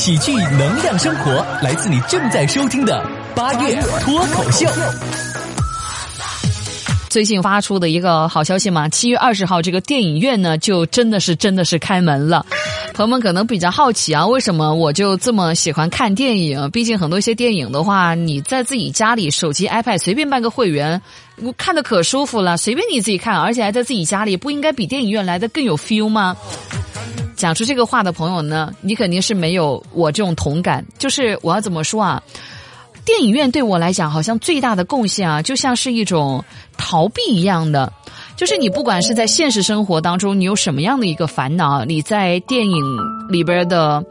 喜剧能量生活，来自你正在收听的八月脱口秀。最近发出的一个好消息嘛，七月二十号这个电影院呢，就真的是真的是开门了。朋友们可能比较好奇啊，为什么我就这么喜欢看电影？毕竟很多一些电影的话，你在自己家里手机、iPad 随便办个会员，我看的可舒服了，随便你自己看，而且还在自己家里，不应该比电影院来的更有 feel 吗？讲出这个话的朋友呢，你肯定是没有我这种同感。就是我要怎么说啊？电影院对我来讲，好像最大的贡献啊，就像是一种逃避一样的。就是你不管是在现实生活当中，你有什么样的一个烦恼，你在电影里边的。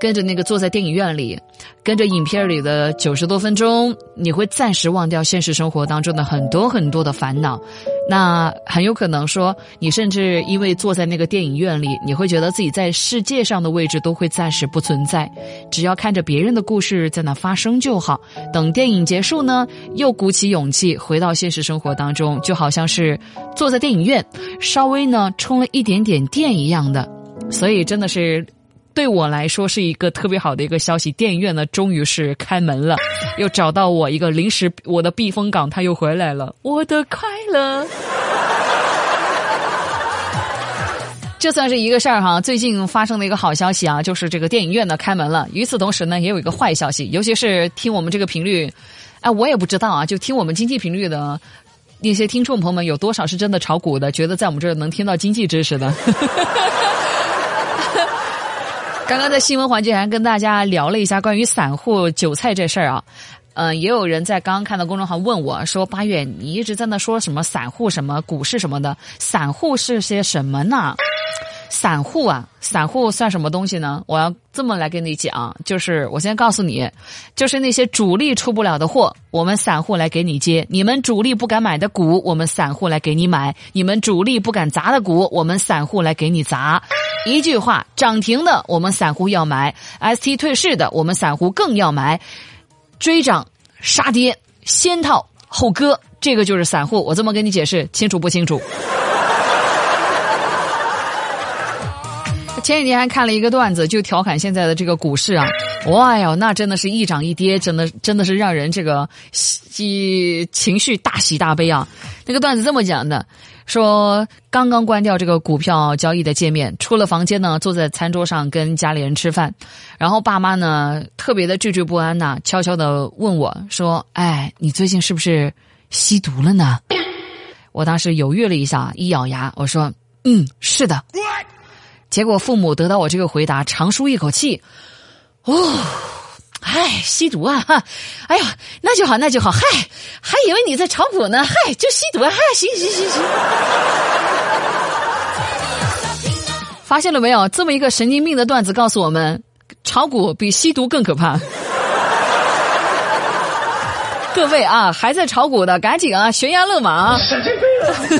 跟着那个坐在电影院里，跟着影片里的九十多分钟，你会暂时忘掉现实生活当中的很多很多的烦恼。那很有可能说，你甚至因为坐在那个电影院里，你会觉得自己在世界上的位置都会暂时不存在，只要看着别人的故事在那发生就好。等电影结束呢，又鼓起勇气回到现实生活当中，就好像是坐在电影院，稍微呢充了一点点电一样的。所以真的是。对我来说是一个特别好的一个消息，电影院呢终于是开门了，又找到我一个临时我的避风港，他又回来了，我的快乐。这算是一个事儿哈，最近发生的一个好消息啊，就是这个电影院呢开门了。与此同时呢，也有一个坏消息，尤其是听我们这个频率，哎，我也不知道啊，就听我们经济频率的那些听众朋友们有多少是真的炒股的，觉得在我们这儿能听到经济知识的。刚刚在新闻环节还跟大家聊了一下关于散户韭菜这事儿啊，嗯，也有人在刚刚看到公众号问我说：“八月，你一直在那说什么散户什么股市什么的，散户是些什么呢？”散户啊，散户算什么东西呢？我要这么来跟你讲，就是我先告诉你，就是那些主力出不了的货，我们散户来给你接；你们主力不敢买的股，我们散户来给你买；你们主力不敢砸的股，我们散户来给你砸。一句话，涨停的我们散户要买，ST 退市的我们散户更要买，追涨杀跌，先套后割，这个就是散户。我这么跟你解释，清楚不清楚？前几天还看了一个段子，就调侃现在的这个股市啊，哇哟，那真的是一涨一跌，真的真的是让人这个喜情绪大喜大悲啊。那个段子这么讲的，说刚刚关掉这个股票交易的界面，出了房间呢，坐在餐桌上跟家里人吃饭，然后爸妈呢特别的惴惴不安呐，悄悄的问我说：“哎，你最近是不是吸毒了呢？”我当时犹豫了一下，一咬牙，我说：“嗯，是的。”结果父母得到我这个回答，长舒一口气，哦，嗨，吸毒啊，哈，哎呀，那就好，那就好，嗨，还以为你在炒股呢，嗨，就吸毒啊，嗨，行行行行。发现了没有？这么一个神经病的段子告诉我们，炒股比吸毒更可怕。各位啊，还在炒股的，赶紧啊，悬崖勒马。神经病。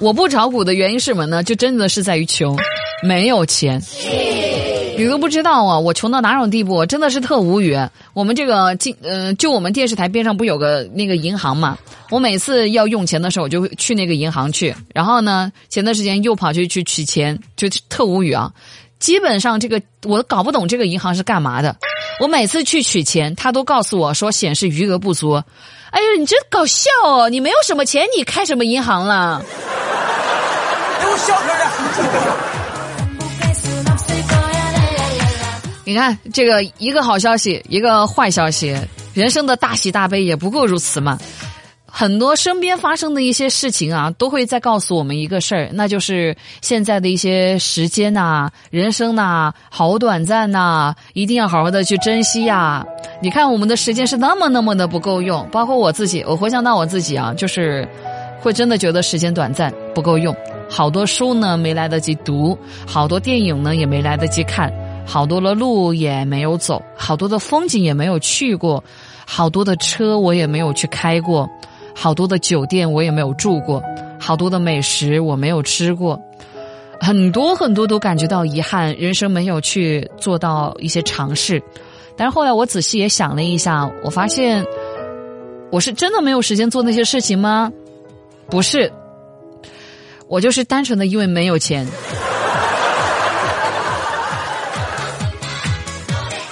我不炒股的原因是什么呢？就真的是在于穷，没有钱。你都不知道啊，我穷到哪种地步？真的是特无语。我们这个进，呃，就我们电视台边上不有个那个银行嘛？我每次要用钱的时候，我就去那个银行去。然后呢，前段时间又跑去去取钱，就特无语啊。基本上这个我搞不懂这个银行是干嘛的。我每次去取钱，他都告诉我说显示余额不足。哎呦，你真搞笑哦！你没有什么钱，你开什么银行了？笑着你看这个一个好消息，一个坏消息，人生的大喜大悲也不过如此嘛。很多身边发生的一些事情啊，都会在告诉我们一个事儿，那就是现在的一些时间呐，人生呐，好短暂呐，一定要好好的去珍惜呀。你看我们的时间是那么那么的不够用，包括我自己，我回想到我自己啊，就是会真的觉得时间短暂不够用。好多书呢没来得及读，好多电影呢也没来得及看，好多的路也没有走，好多的风景也没有去过，好多的车我也没有去开过，好多的酒店我也没有住过，好多的美食我没有吃过，很多很多都感觉到遗憾，人生没有去做到一些尝试。但是后来我仔细也想了一下，我发现我是真的没有时间做那些事情吗？不是。我就是单纯的因为没有钱。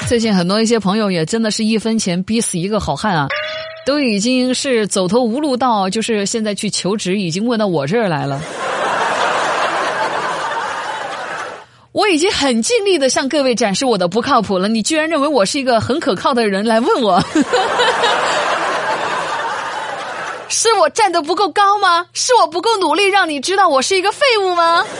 最近很多一些朋友也真的是一分钱逼死一个好汉啊。都已经是走投无路到就是现在去求职已经问到我这儿来了。我已经很尽力的向各位展示我的不靠谱了你居然认为我是一个很可靠的人来问我。哈哈哈哈是我站得不够高吗？是我不够努力让你知道我是一个废物吗？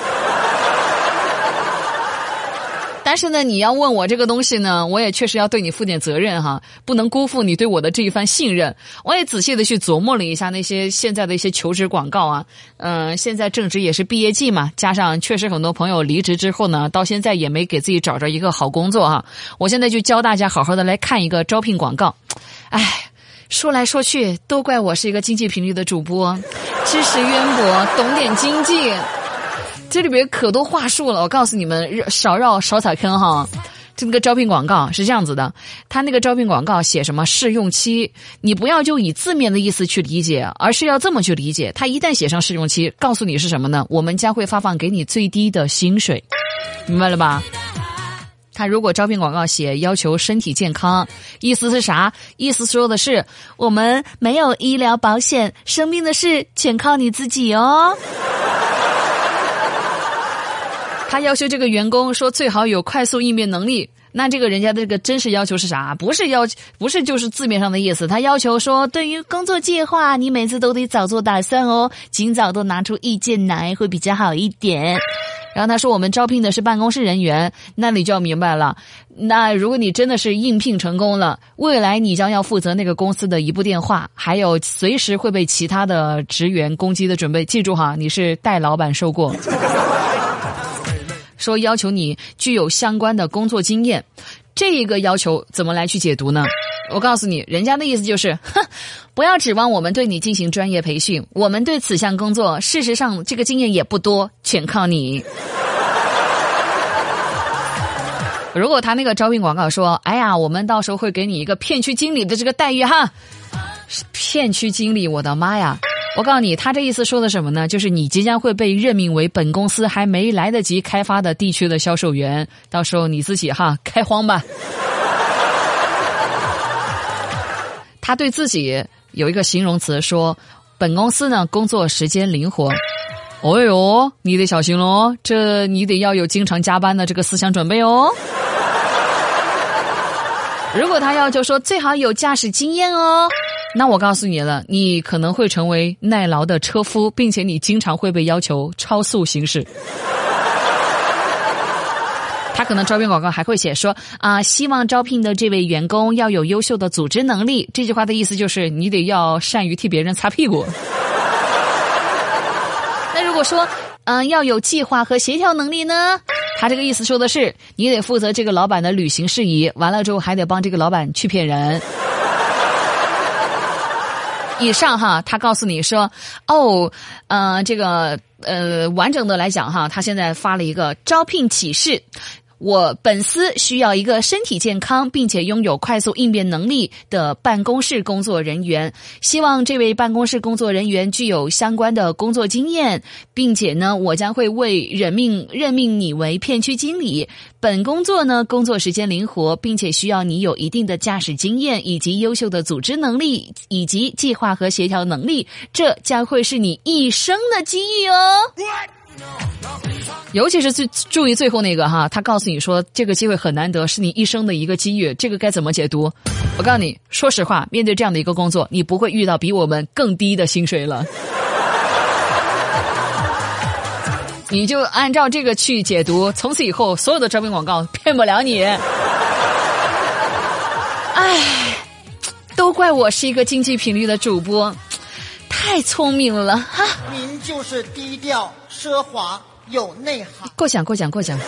但是呢，你要问我这个东西呢，我也确实要对你负点责任哈，不能辜负你对我的这一番信任。我也仔细的去琢磨了一下那些现在的一些求职广告啊，嗯，现在正值也是毕业季嘛，加上确实很多朋友离职之后呢，到现在也没给自己找着一个好工作哈。我现在就教大家好好的来看一个招聘广告。哎，说来说去都怪我是一个经济频率的主播，知识渊博，懂点经济。这里边可多话术了，我告诉你们，少绕少踩坑哈。这个招聘广告是这样子的，他那个招聘广告写什么试用期，你不要就以字面的意思去理解，而是要这么去理解。他一旦写上试用期，告诉你是什么呢？我们将会发放给你最低的薪水，明白了吧？他如果招聘广告写要求身体健康，意思是啥？意思说的是我们没有医疗保险，生病的事全靠你自己哦。他要求这个员工说最好有快速应变能力，那这个人家的这个真实要求是啥？不是要不是就是字面上的意思，他要求说对于工作计划，你每次都得早做打算哦，尽早都拿出意见来会比较好一点。然后他说我们招聘的是办公室人员，那你就要明白了，那如果你真的是应聘成功了，未来你将要负责那个公司的一部电话，还有随时会被其他的职员攻击的准备。记住哈，你是代老板受过。说要求你具有相关的工作经验，这一个要求怎么来去解读呢？我告诉你，人家的意思就是，哼，不要指望我们对你进行专业培训，我们对此项工作事实上这个经验也不多，全靠你。如果他那个招聘广告说，哎呀，我们到时候会给你一个片区经理的这个待遇哈，片区经理，我的妈呀！我告诉你，他这意思说的什么呢？就是你即将会被任命为本公司还没来得及开发的地区的销售员，到时候你自己哈开荒吧。他对自己有一个形容词说，本公司呢工作时间灵活。哦哟，你得小心喽，这你得要有经常加班的这个思想准备哦。如果他要求说最好有驾驶经验哦。那我告诉你了，你可能会成为耐劳的车夫，并且你经常会被要求超速行驶。他可能招聘广告还会写说啊，希望招聘的这位员工要有优秀的组织能力。这句话的意思就是你得要善于替别人擦屁股。那如果说嗯要有计划和协调能力呢？他这个意思说的是你得负责这个老板的旅行事宜，完了之后还得帮这个老板去骗人。以上哈，他告诉你说，哦，呃，这个呃，完整的来讲哈，他现在发了一个招聘启事。我本司需要一个身体健康并且拥有快速应变能力的办公室工作人员。希望这位办公室工作人员具有相关的工作经验，并且呢，我将会为任命任命你为片区经理。本工作呢，工作时间灵活，并且需要你有一定的驾驶经验以及优秀的组织能力以及计划和协调能力。这将会是你一生的机遇哦。尤其是最注意最后那个哈，他告诉你说这个机会很难得，是你一生的一个机遇，这个该怎么解读？我告诉你，说实话，面对这样的一个工作，你不会遇到比我们更低的薪水了。你就按照这个去解读，从此以后所有的招聘广告骗不了你。唉，都怪我是一个经济频率的主播，太聪明了哈。您就是低调奢华。有内涵，过奖过奖过奖。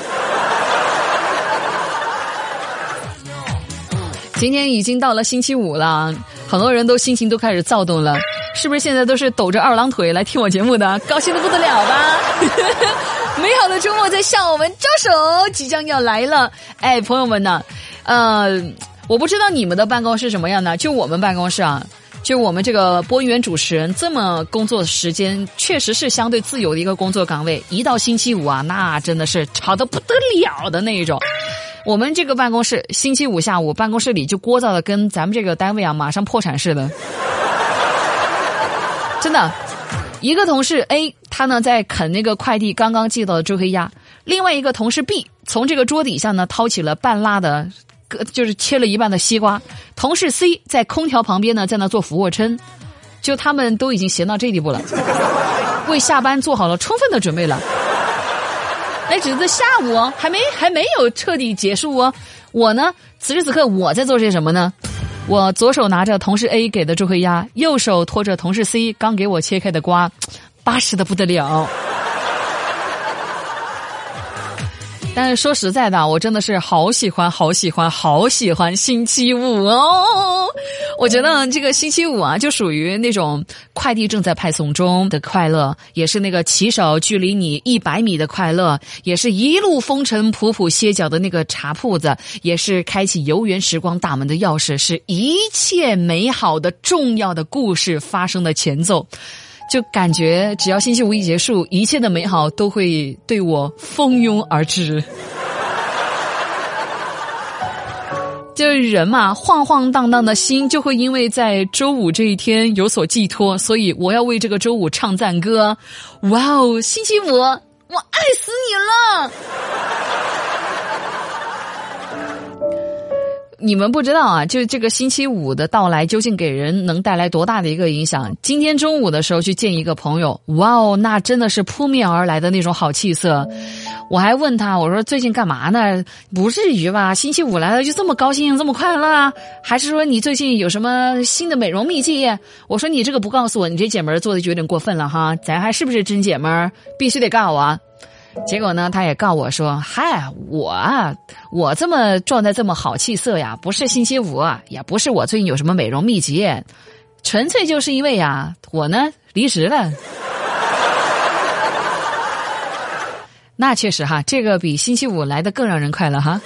今天已经到了星期五了，很多人都心情都开始躁动了，是不是？现在都是抖着二郎腿来听我节目的，高兴的不得了吧？美好的周末在向我们招手，即将要来了。哎，朋友们呢？呃，我不知道你们的办公室什么样的，就我们办公室啊。就我们这个播音员主持人，这么工作时间确实是相对自由的一个工作岗位。一到星期五啊，那真的是吵得不得了的那一种。我们这个办公室星期五下午办公室里就聒噪的跟咱们这个单位啊马上破产似的，真的。一个同事 A 他呢在啃那个快递刚刚寄到的周黑鸭，另外一个同事 B 从这个桌底下呢掏起了半拉的，就是切了一半的西瓜。同事 C 在空调旁边呢在那做俯卧撑，就他们都已经闲到这地步了，为下班做好了充分的准备了。哎，只是下午，还没还没有彻底结束哦。我呢，此时此刻我在做些什么呢？我左手拿着同事 A 给的周黑鸭，右手托着同事 C 刚给我切开的瓜，巴适的不得了。但是说实在的，我真的是好喜欢、好喜欢、好喜欢星期五哦！我觉得这个星期五啊，就属于那种快递正在派送中的快乐，也是那个骑手距离你一百米的快乐，也是一路风尘仆仆歇脚的那个茶铺子，也是开启游园时光大门的钥匙，是一切美好的重要的故事发生的前奏。就感觉只要星期五一结束，一切的美好都会对我蜂拥而至。就是人嘛，晃晃荡荡的心就会因为在周五这一天有所寄托，所以我要为这个周五唱赞歌。哇哦，星期五，我爱死你了！你们不知道啊，就这个星期五的到来，究竟给人能带来多大的一个影响？今天中午的时候去见一个朋友，哇哦，那真的是扑面而来的那种好气色。我还问他，我说最近干嘛呢？不至于吧？星期五来了就这么高兴，这么快乐？还是说你最近有什么新的美容秘籍？我说你这个不告诉我，你这姐们儿做的就有点过分了哈。咱还是不是真姐们儿？必须得告我。结果呢，他也告我说：“嗨，我啊，我这么状态这么好气色呀，不是星期五，也不是我最近有什么美容秘籍，纯粹就是因为呀，我呢离职了。那确实哈，这个比星期五来的更让人快乐哈。